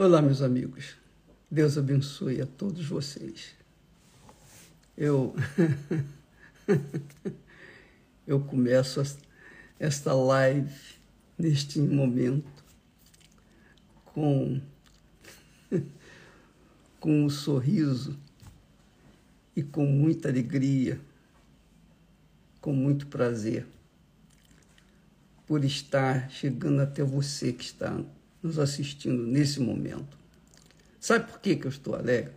Olá, meus amigos. Deus abençoe a todos vocês. Eu eu começo esta live neste momento com com um sorriso e com muita alegria, com muito prazer por estar chegando até você que está nos assistindo nesse momento. Sabe por que, que eu estou alegre?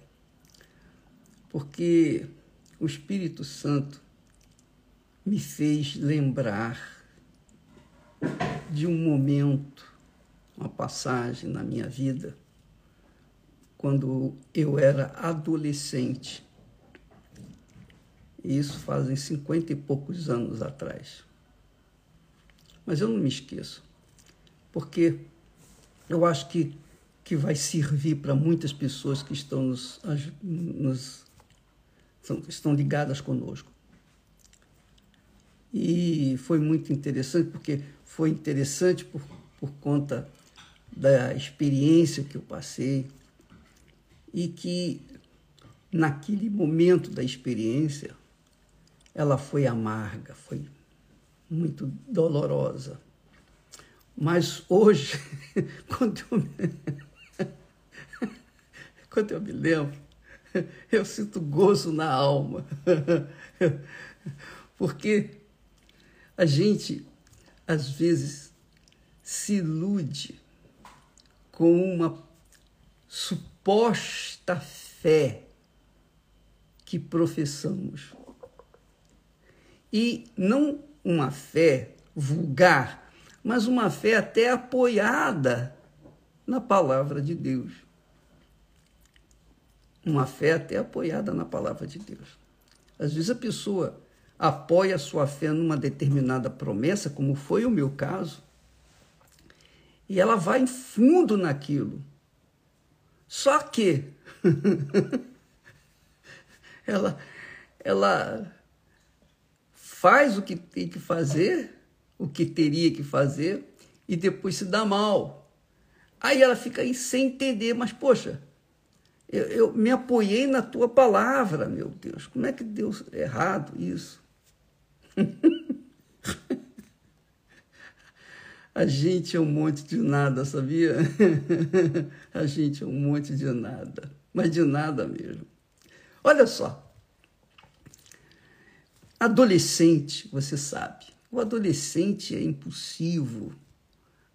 Porque o Espírito Santo me fez lembrar de um momento, uma passagem na minha vida, quando eu era adolescente. Isso fazem cinquenta e poucos anos atrás. Mas eu não me esqueço, porque eu acho que, que vai servir para muitas pessoas que estão, nos, nos, estão ligadas conosco. E foi muito interessante, porque foi interessante por, por conta da experiência que eu passei e que naquele momento da experiência ela foi amarga, foi muito dolorosa. Mas hoje, quando eu, me... quando eu me lembro, eu sinto gozo na alma. Porque a gente, às vezes, se ilude com uma suposta fé que professamos. E não uma fé vulgar, mas uma fé até apoiada na palavra de Deus. Uma fé até apoiada na palavra de Deus. Às vezes a pessoa apoia a sua fé numa determinada promessa, como foi o meu caso, e ela vai fundo naquilo. Só que ela, ela faz o que tem que fazer o que teria que fazer e depois se dá mal. Aí ela fica aí sem entender, mas poxa, eu, eu me apoiei na tua palavra, meu Deus, como é que deu errado isso? A gente é um monte de nada, sabia? A gente é um monte de nada, mas de nada mesmo. Olha só. Adolescente, você sabe, o adolescente é impulsivo.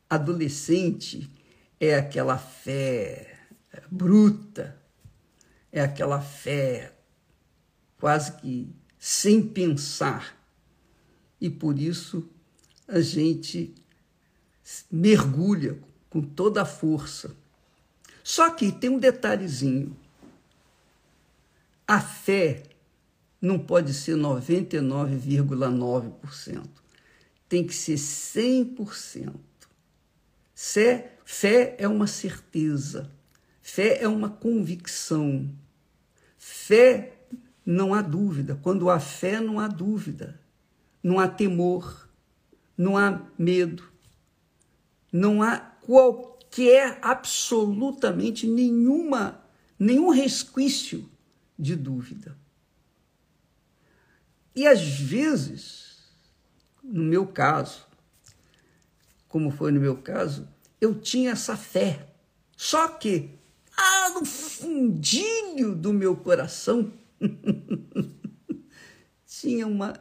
Adolescente é aquela fé bruta, é aquela fé quase que sem pensar. E por isso a gente mergulha com toda a força. Só que tem um detalhezinho. A fé não pode ser 99,9% tem que ser 100%. Fé, fé é uma certeza, fé é uma convicção. Fé não há dúvida. Quando há fé, não há dúvida. Não há temor, não há medo, não há qualquer, absolutamente nenhuma, nenhum resquício de dúvida. E às vezes, no meu caso, como foi no meu caso, eu tinha essa fé. Só que, ah, no fundinho do meu coração, tinha uma,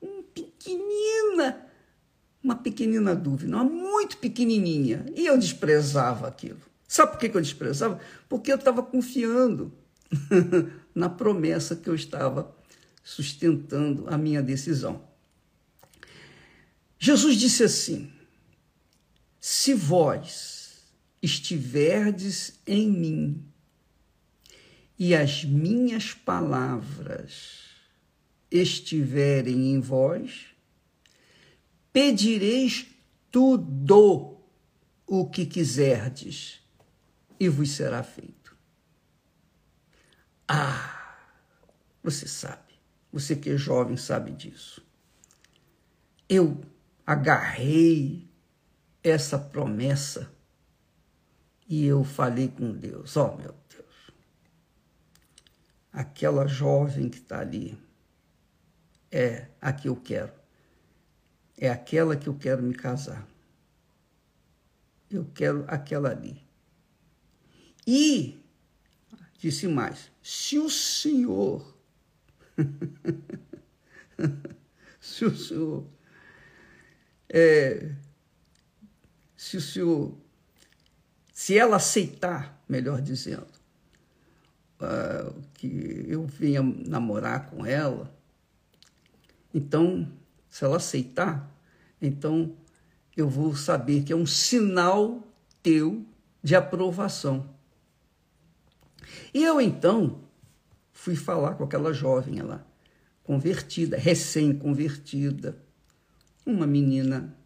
uma pequenina, uma pequenina dúvida, uma muito pequenininha, e eu desprezava aquilo. Sabe por que eu desprezava? Porque eu estava confiando na promessa que eu estava sustentando a minha decisão. Jesus disse assim: Se vós estiverdes em mim e as minhas palavras estiverem em vós, pedireis tudo o que quiserdes e vos será feito. Ah, você sabe, você que é jovem sabe disso. Eu agarrei essa promessa E eu falei com Deus: Ó oh, meu Deus, aquela jovem que está ali é a que eu quero. É aquela que eu quero me casar. Eu quero aquela ali. E, disse mais, se o Senhor, se o Senhor, é, se o Senhor, se ela aceitar, melhor dizendo, uh, que eu venha namorar com ela, então, se ela aceitar, então eu vou saber que é um sinal teu de aprovação. E eu então fui falar com aquela jovem lá, convertida, recém-convertida, uma menina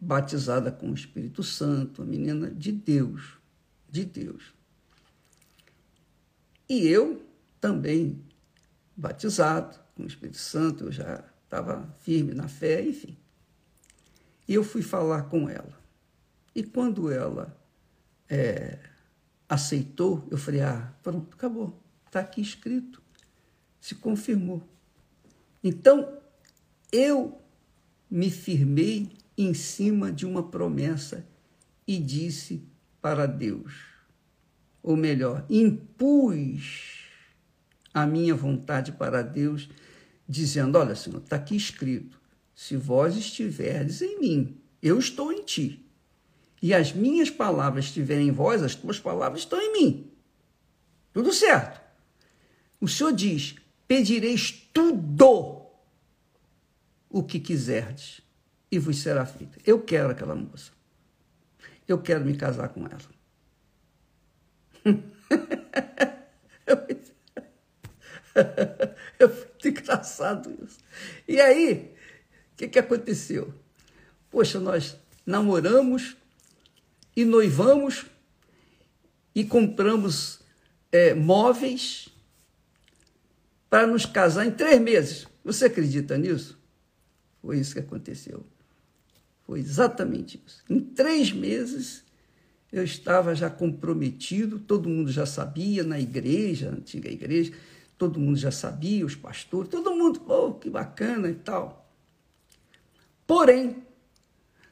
batizada com o Espírito Santo, uma menina de Deus, de Deus. E eu também batizado com o Espírito Santo, eu já estava firme na fé, enfim. E eu fui falar com ela. E quando ela é, aceitou, eu falei: ah, pronto, acabou, está aqui escrito, se confirmou. Então, eu me firmei em cima de uma promessa e disse para Deus, ou melhor, impus a minha vontade para Deus dizendo: Olha, Senhor, está aqui escrito: se vós estiverdes em mim, eu estou em ti. E as minhas palavras estiverem em vós, as tuas palavras estão em mim. Tudo certo. O Senhor diz: pedireis tudo o que quiserdes e vos será feito. Eu quero aquela moça. Eu quero me casar com ela. Eu muito engraçado isso. E aí, o que, que aconteceu? Poxa, nós namoramos e noivamos e compramos é, móveis para nos casar em três meses. Você acredita nisso? Foi isso que aconteceu. Foi exatamente isso. Em três meses eu estava já comprometido, todo mundo já sabia na igreja, na antiga igreja, todo mundo já sabia, os pastores, todo mundo, oh, que bacana e tal. Porém,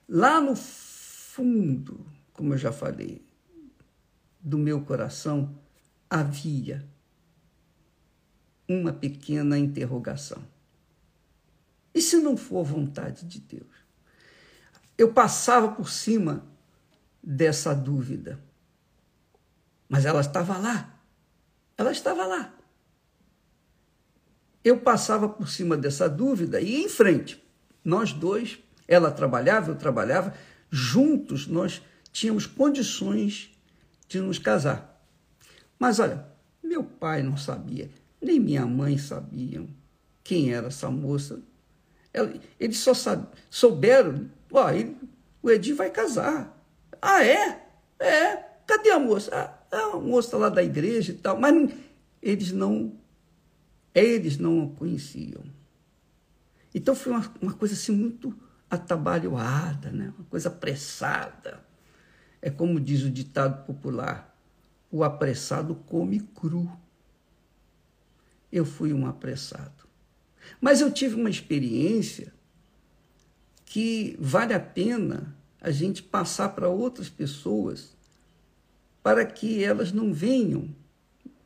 lá no fundo, como eu já falei, do meu coração, havia uma pequena interrogação. E se não for vontade de Deus? Eu passava por cima dessa dúvida, mas ela estava lá. Ela estava lá eu passava por cima dessa dúvida e em frente. Nós dois, ela trabalhava, eu trabalhava, juntos nós tínhamos condições de nos casar. Mas olha, meu pai não sabia, nem minha mãe sabiam quem era essa moça. Eles só souberam, ó, ele, o Edi vai casar. Ah, é? É. Cadê a moça? Ah, é uma moça lá da igreja e tal. Mas eles não eles não o conheciam. Então foi uma, uma coisa assim muito atabalhoada, né? uma coisa apressada. É como diz o ditado popular: o apressado come cru. Eu fui um apressado. Mas eu tive uma experiência que vale a pena a gente passar para outras pessoas para que elas não venham,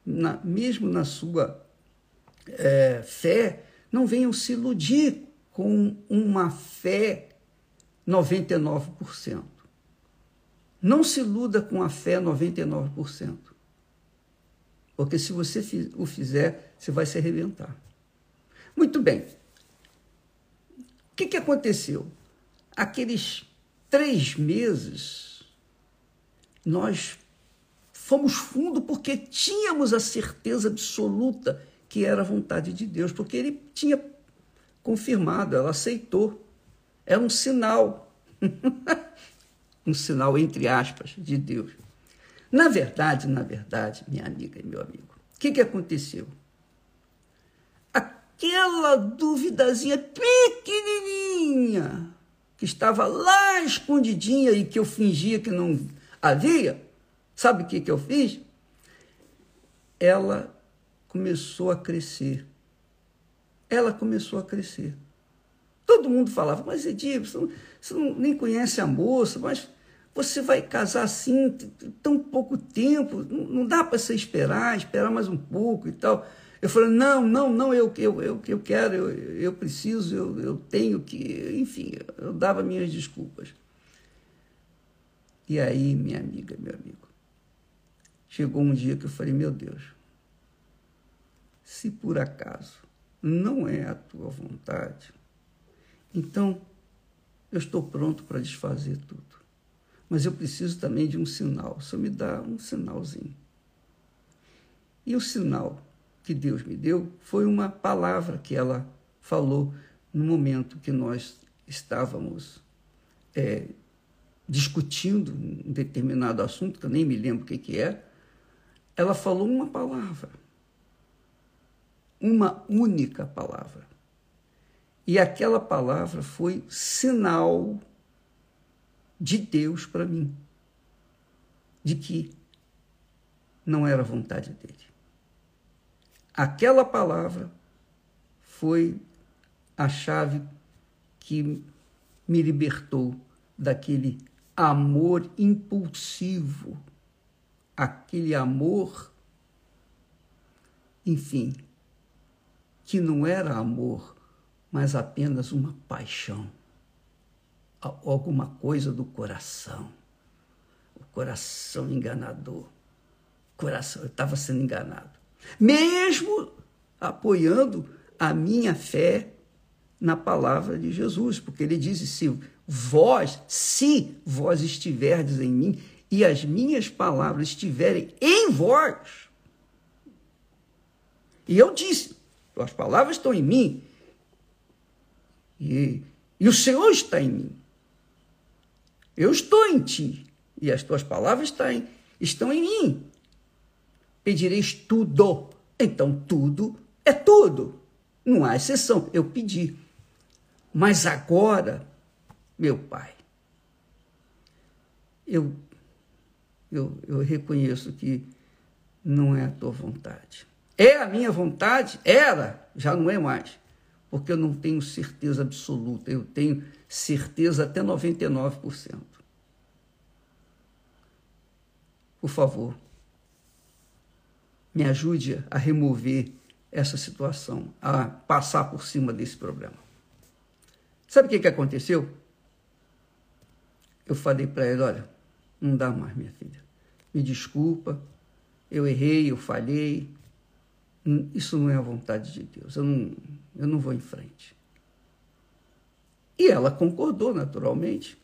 na, mesmo na sua é, fé, não venham se iludir com uma fé 99%. Não se iluda com a fé 99%. Porque se você o fizer, você vai se arrebentar. Muito bem. O que, que aconteceu? Aqueles três meses, nós fomos fundo porque tínhamos a certeza absoluta que era a vontade de Deus, porque ele tinha confirmado, ela aceitou. É um sinal, um sinal entre aspas de Deus. Na verdade, na verdade, minha amiga e meu amigo, o que, que aconteceu? Aquela duvidazinha pequenininha que estava lá escondidinha e que eu fingia que não havia, Sabe o que, que eu fiz? Ela começou a crescer. Ela começou a crescer. Todo mundo falava, mas Edil, você, não, você não, nem conhece a moça, mas você vai casar assim, tão pouco tempo, não, não dá para você esperar, esperar mais um pouco e tal. Eu falei, não, não, não, eu, eu, eu, eu quero, eu, eu preciso, eu, eu tenho que, enfim, eu dava minhas desculpas. E aí, minha amiga, meu amigo, chegou um dia que eu falei, meu Deus, se por acaso não é a tua vontade, então eu estou pronto para desfazer tudo. Mas eu preciso também de um sinal. Só me dá um sinalzinho. E o sinal que Deus me deu foi uma palavra que ela falou no momento que nós estávamos é, discutindo um determinado assunto, que eu nem me lembro o que, que é. Ela falou uma palavra. Uma única palavra. E aquela palavra foi sinal de Deus para mim, de que não era vontade dele. Aquela palavra foi a chave que me libertou daquele amor impulsivo, aquele amor, enfim, que não era amor, mas apenas uma paixão, alguma coisa do coração, o coração enganador. Coração, eu estava sendo enganado mesmo apoiando a minha fé na palavra de Jesus, porque ele diz: se vós, se vós estiverdes em mim e as minhas palavras estiverem em vós. E eu disse: as palavras estão em mim e, e o Senhor está em mim. Eu estou em ti e as tuas palavras estão em, estão em mim pedireis tudo. Então, tudo é tudo. Não há exceção. Eu pedi. Mas agora, meu Pai, eu, eu, eu reconheço que não é a tua vontade. É a minha vontade? Era, já não é mais. Porque eu não tenho certeza absoluta, eu tenho certeza até 99%. Por favor, me ajude a remover essa situação, a passar por cima desse problema. Sabe o que, que aconteceu? Eu falei para ele: olha, não dá mais, minha filha. Me desculpa, eu errei, eu falhei. Hum, isso não é a vontade de Deus. Eu não, eu não vou em frente. E ela concordou, naturalmente.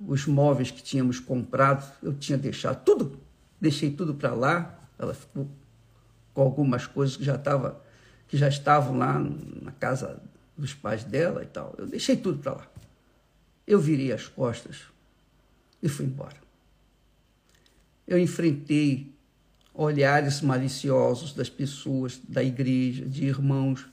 Os móveis que tínhamos comprado, eu tinha deixado tudo, deixei tudo para lá, ela ficou com algumas coisas que já, tava, que já estavam lá na casa dos pais dela e tal. Eu deixei tudo para lá. Eu virei as costas e fui embora. Eu enfrentei olhares maliciosos das pessoas da igreja, de irmãos.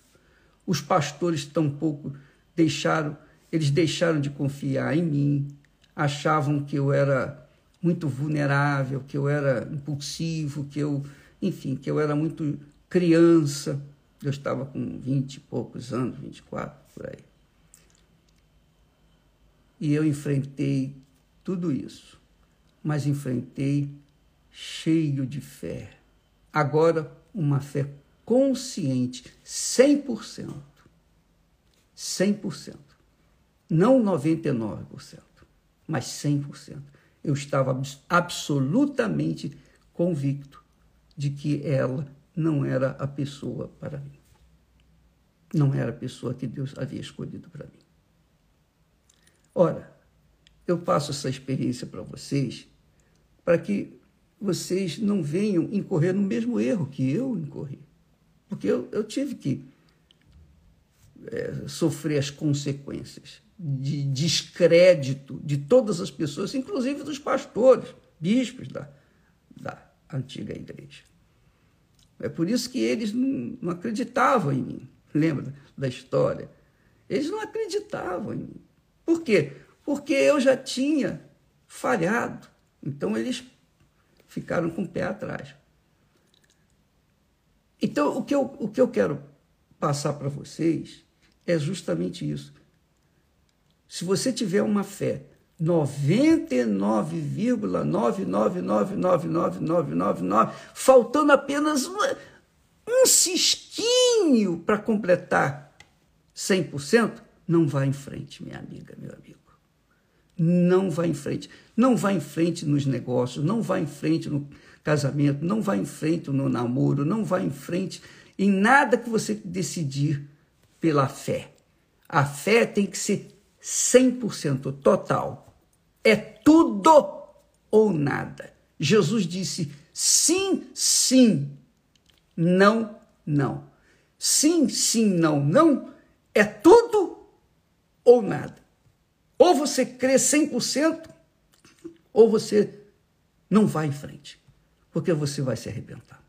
Os pastores tampouco deixaram, eles deixaram de confiar em mim, achavam que eu era muito vulnerável, que eu era impulsivo, que eu, enfim, que eu era muito criança. Eu estava com vinte e poucos anos, 24, por aí. E eu enfrentei tudo isso, mas enfrentei cheio de fé. Agora, uma fé consciente, 100%. 100%. Não 99%, mas 100% eu estava absolutamente convicto de que ela não era a pessoa para mim. Não era a pessoa que Deus havia escolhido para mim. Ora, eu passo essa experiência para vocês para que vocês não venham incorrer no mesmo erro que eu incorri. Porque eu, eu tive que é, sofrer as consequências de descrédito de todas as pessoas, inclusive dos pastores, bispos da, da antiga igreja. É por isso que eles não, não acreditavam em mim. Lembra da história? Eles não acreditavam em mim. Por quê? Porque eu já tinha falhado. Então eles, ficaram com o pé atrás. Então, o que eu, o que eu quero passar para vocês é justamente isso. Se você tiver uma fé 99,99999999, faltando apenas uma, um cisquinho para completar 100%, não vá em frente, minha amiga, meu amigo. Não vá em frente. Não vá em frente nos negócios, não vá em frente no casamento, não vá em frente no namoro, não vá em frente em nada que você decidir pela fé. A fé tem que ser 100% total é tudo ou nada. Jesus disse sim, sim, não, não. Sim, sim, não, não é tudo ou nada. Ou você crê 100%, ou você não vai em frente, porque você vai se arrebentar.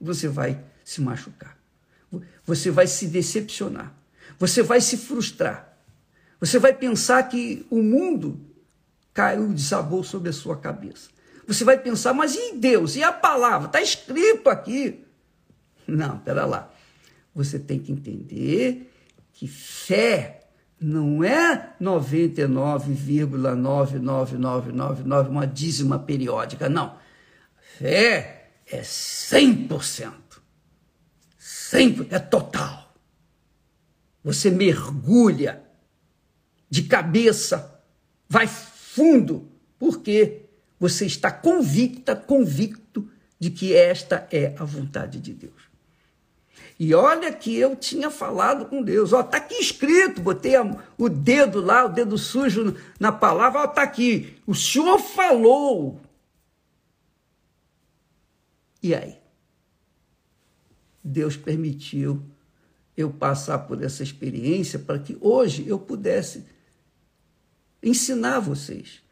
Você vai se machucar. Você vai se decepcionar. Você vai se frustrar. Você vai pensar que o mundo caiu, desabou sobre a sua cabeça. Você vai pensar, mas e Deus? E a palavra? Está escrito aqui. Não, pera lá. Você tem que entender que fé não é 99,99999, uma dízima periódica, não. Fé é 100%. 100% é total. Você mergulha de cabeça, vai fundo, porque você está convicta, convicto de que esta é a vontade de Deus. E olha que eu tinha falado com Deus, ó, está aqui escrito, botei o dedo lá, o dedo sujo na palavra, ó, está aqui. O Senhor falou. E aí? Deus permitiu eu passar por essa experiência para que hoje eu pudesse ensinar vocês.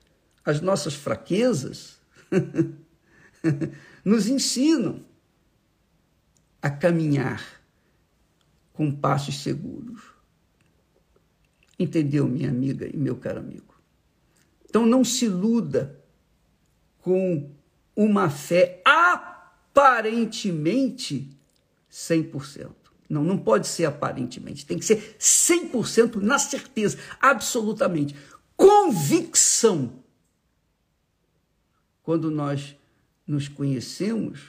As nossas fraquezas nos ensinam a caminhar com passos seguros. Entendeu, minha amiga e meu caro amigo? Então não se iluda com uma fé aparentemente 100%. Não, não pode ser aparentemente, tem que ser 100% na certeza, absolutamente convicção. Quando nós nos conhecemos,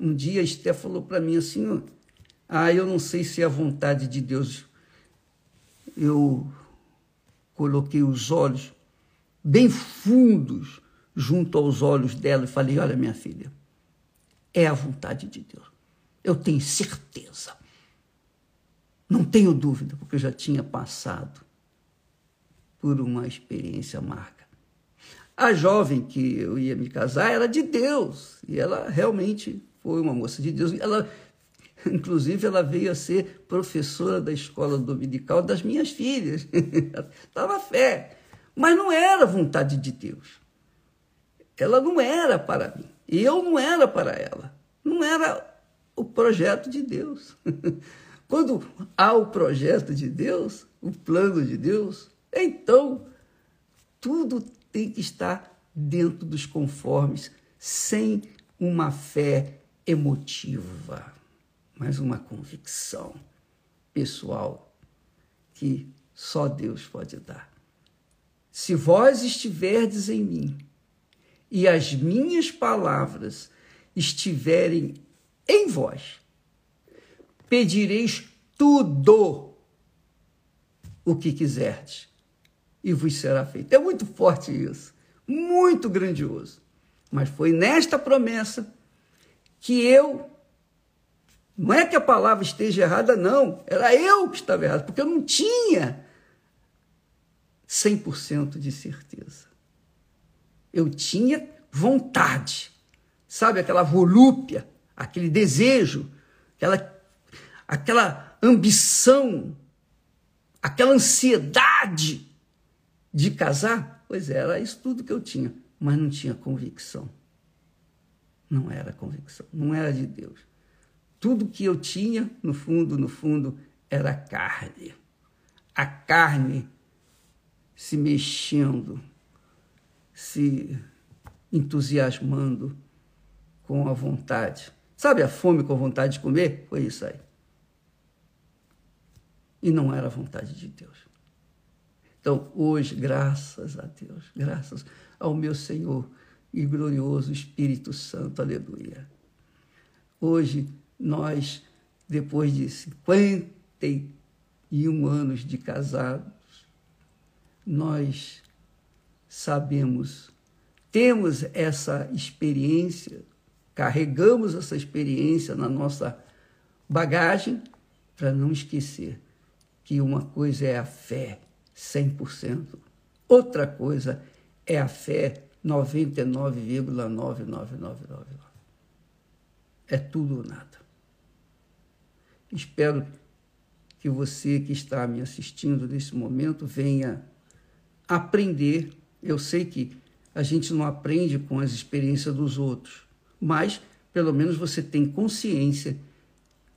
um dia Esté falou para mim assim: Ah, eu não sei se é a vontade de Deus. Eu coloquei os olhos bem fundos junto aos olhos dela e falei: Olha, minha filha, é a vontade de Deus. Eu tenho certeza. Não tenho dúvida, porque eu já tinha passado por uma experiência amarga. A jovem que eu ia me casar era de Deus, e ela realmente foi uma moça de Deus. Ela, inclusive, ela veio a ser professora da escola dominical das minhas filhas. Estava fé. Mas não era vontade de Deus. Ela não era para mim. E eu não era para ela. Não era o projeto de Deus. Quando há o projeto de Deus, o plano de Deus, então, tudo tem que estar dentro dos conformes, sem uma fé emotiva, mas uma convicção pessoal que só Deus pode dar. Se vós estiverdes em mim e as minhas palavras estiverem em vós, pedireis tudo o que quiserdes e vos será feito. É muito forte isso, muito grandioso. Mas foi nesta promessa que eu. Não é que a palavra esteja errada, não. Era eu que estava errado, porque eu não tinha 100% de certeza. Eu tinha vontade, sabe, aquela volúpia, aquele desejo, aquela, aquela ambição, aquela ansiedade de casar? Pois era isso tudo que eu tinha, mas não tinha convicção. Não era convicção, não era de Deus. Tudo que eu tinha, no fundo, no fundo, era carne. A carne se mexendo, se entusiasmando com a vontade. Sabe a fome com vontade de comer? Foi isso aí. E não era a vontade de Deus. Então, hoje, graças a Deus, graças ao meu Senhor e glorioso Espírito Santo, aleluia. Hoje, nós, depois de 51 anos de casados, nós sabemos, temos essa experiência, carregamos essa experiência na nossa bagagem para não esquecer que uma coisa é a fé 100%, outra coisa é a fé 99,99999. É tudo ou nada. Espero que você que está me assistindo nesse momento venha aprender. Eu sei que a gente não aprende com as experiências dos outros, mas pelo menos você tem consciência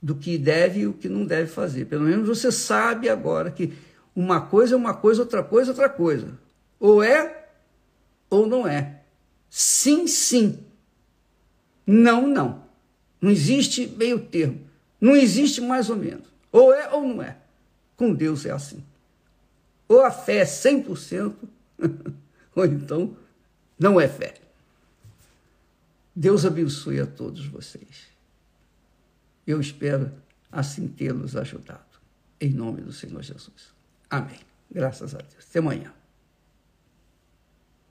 do que deve e o que não deve fazer. Pelo menos você sabe agora que uma coisa é uma coisa, outra coisa é outra coisa. Ou é ou não é. Sim, sim. Não, não. Não existe meio termo. Não existe mais ou menos. Ou é ou não é. Com Deus é assim. Ou a fé é 100%, ou então não é fé. Deus abençoe a todos vocês. Eu espero assim tê-los ajudado. Em nome do Senhor Jesus. Amém. Graças a Deus. Até amanhã.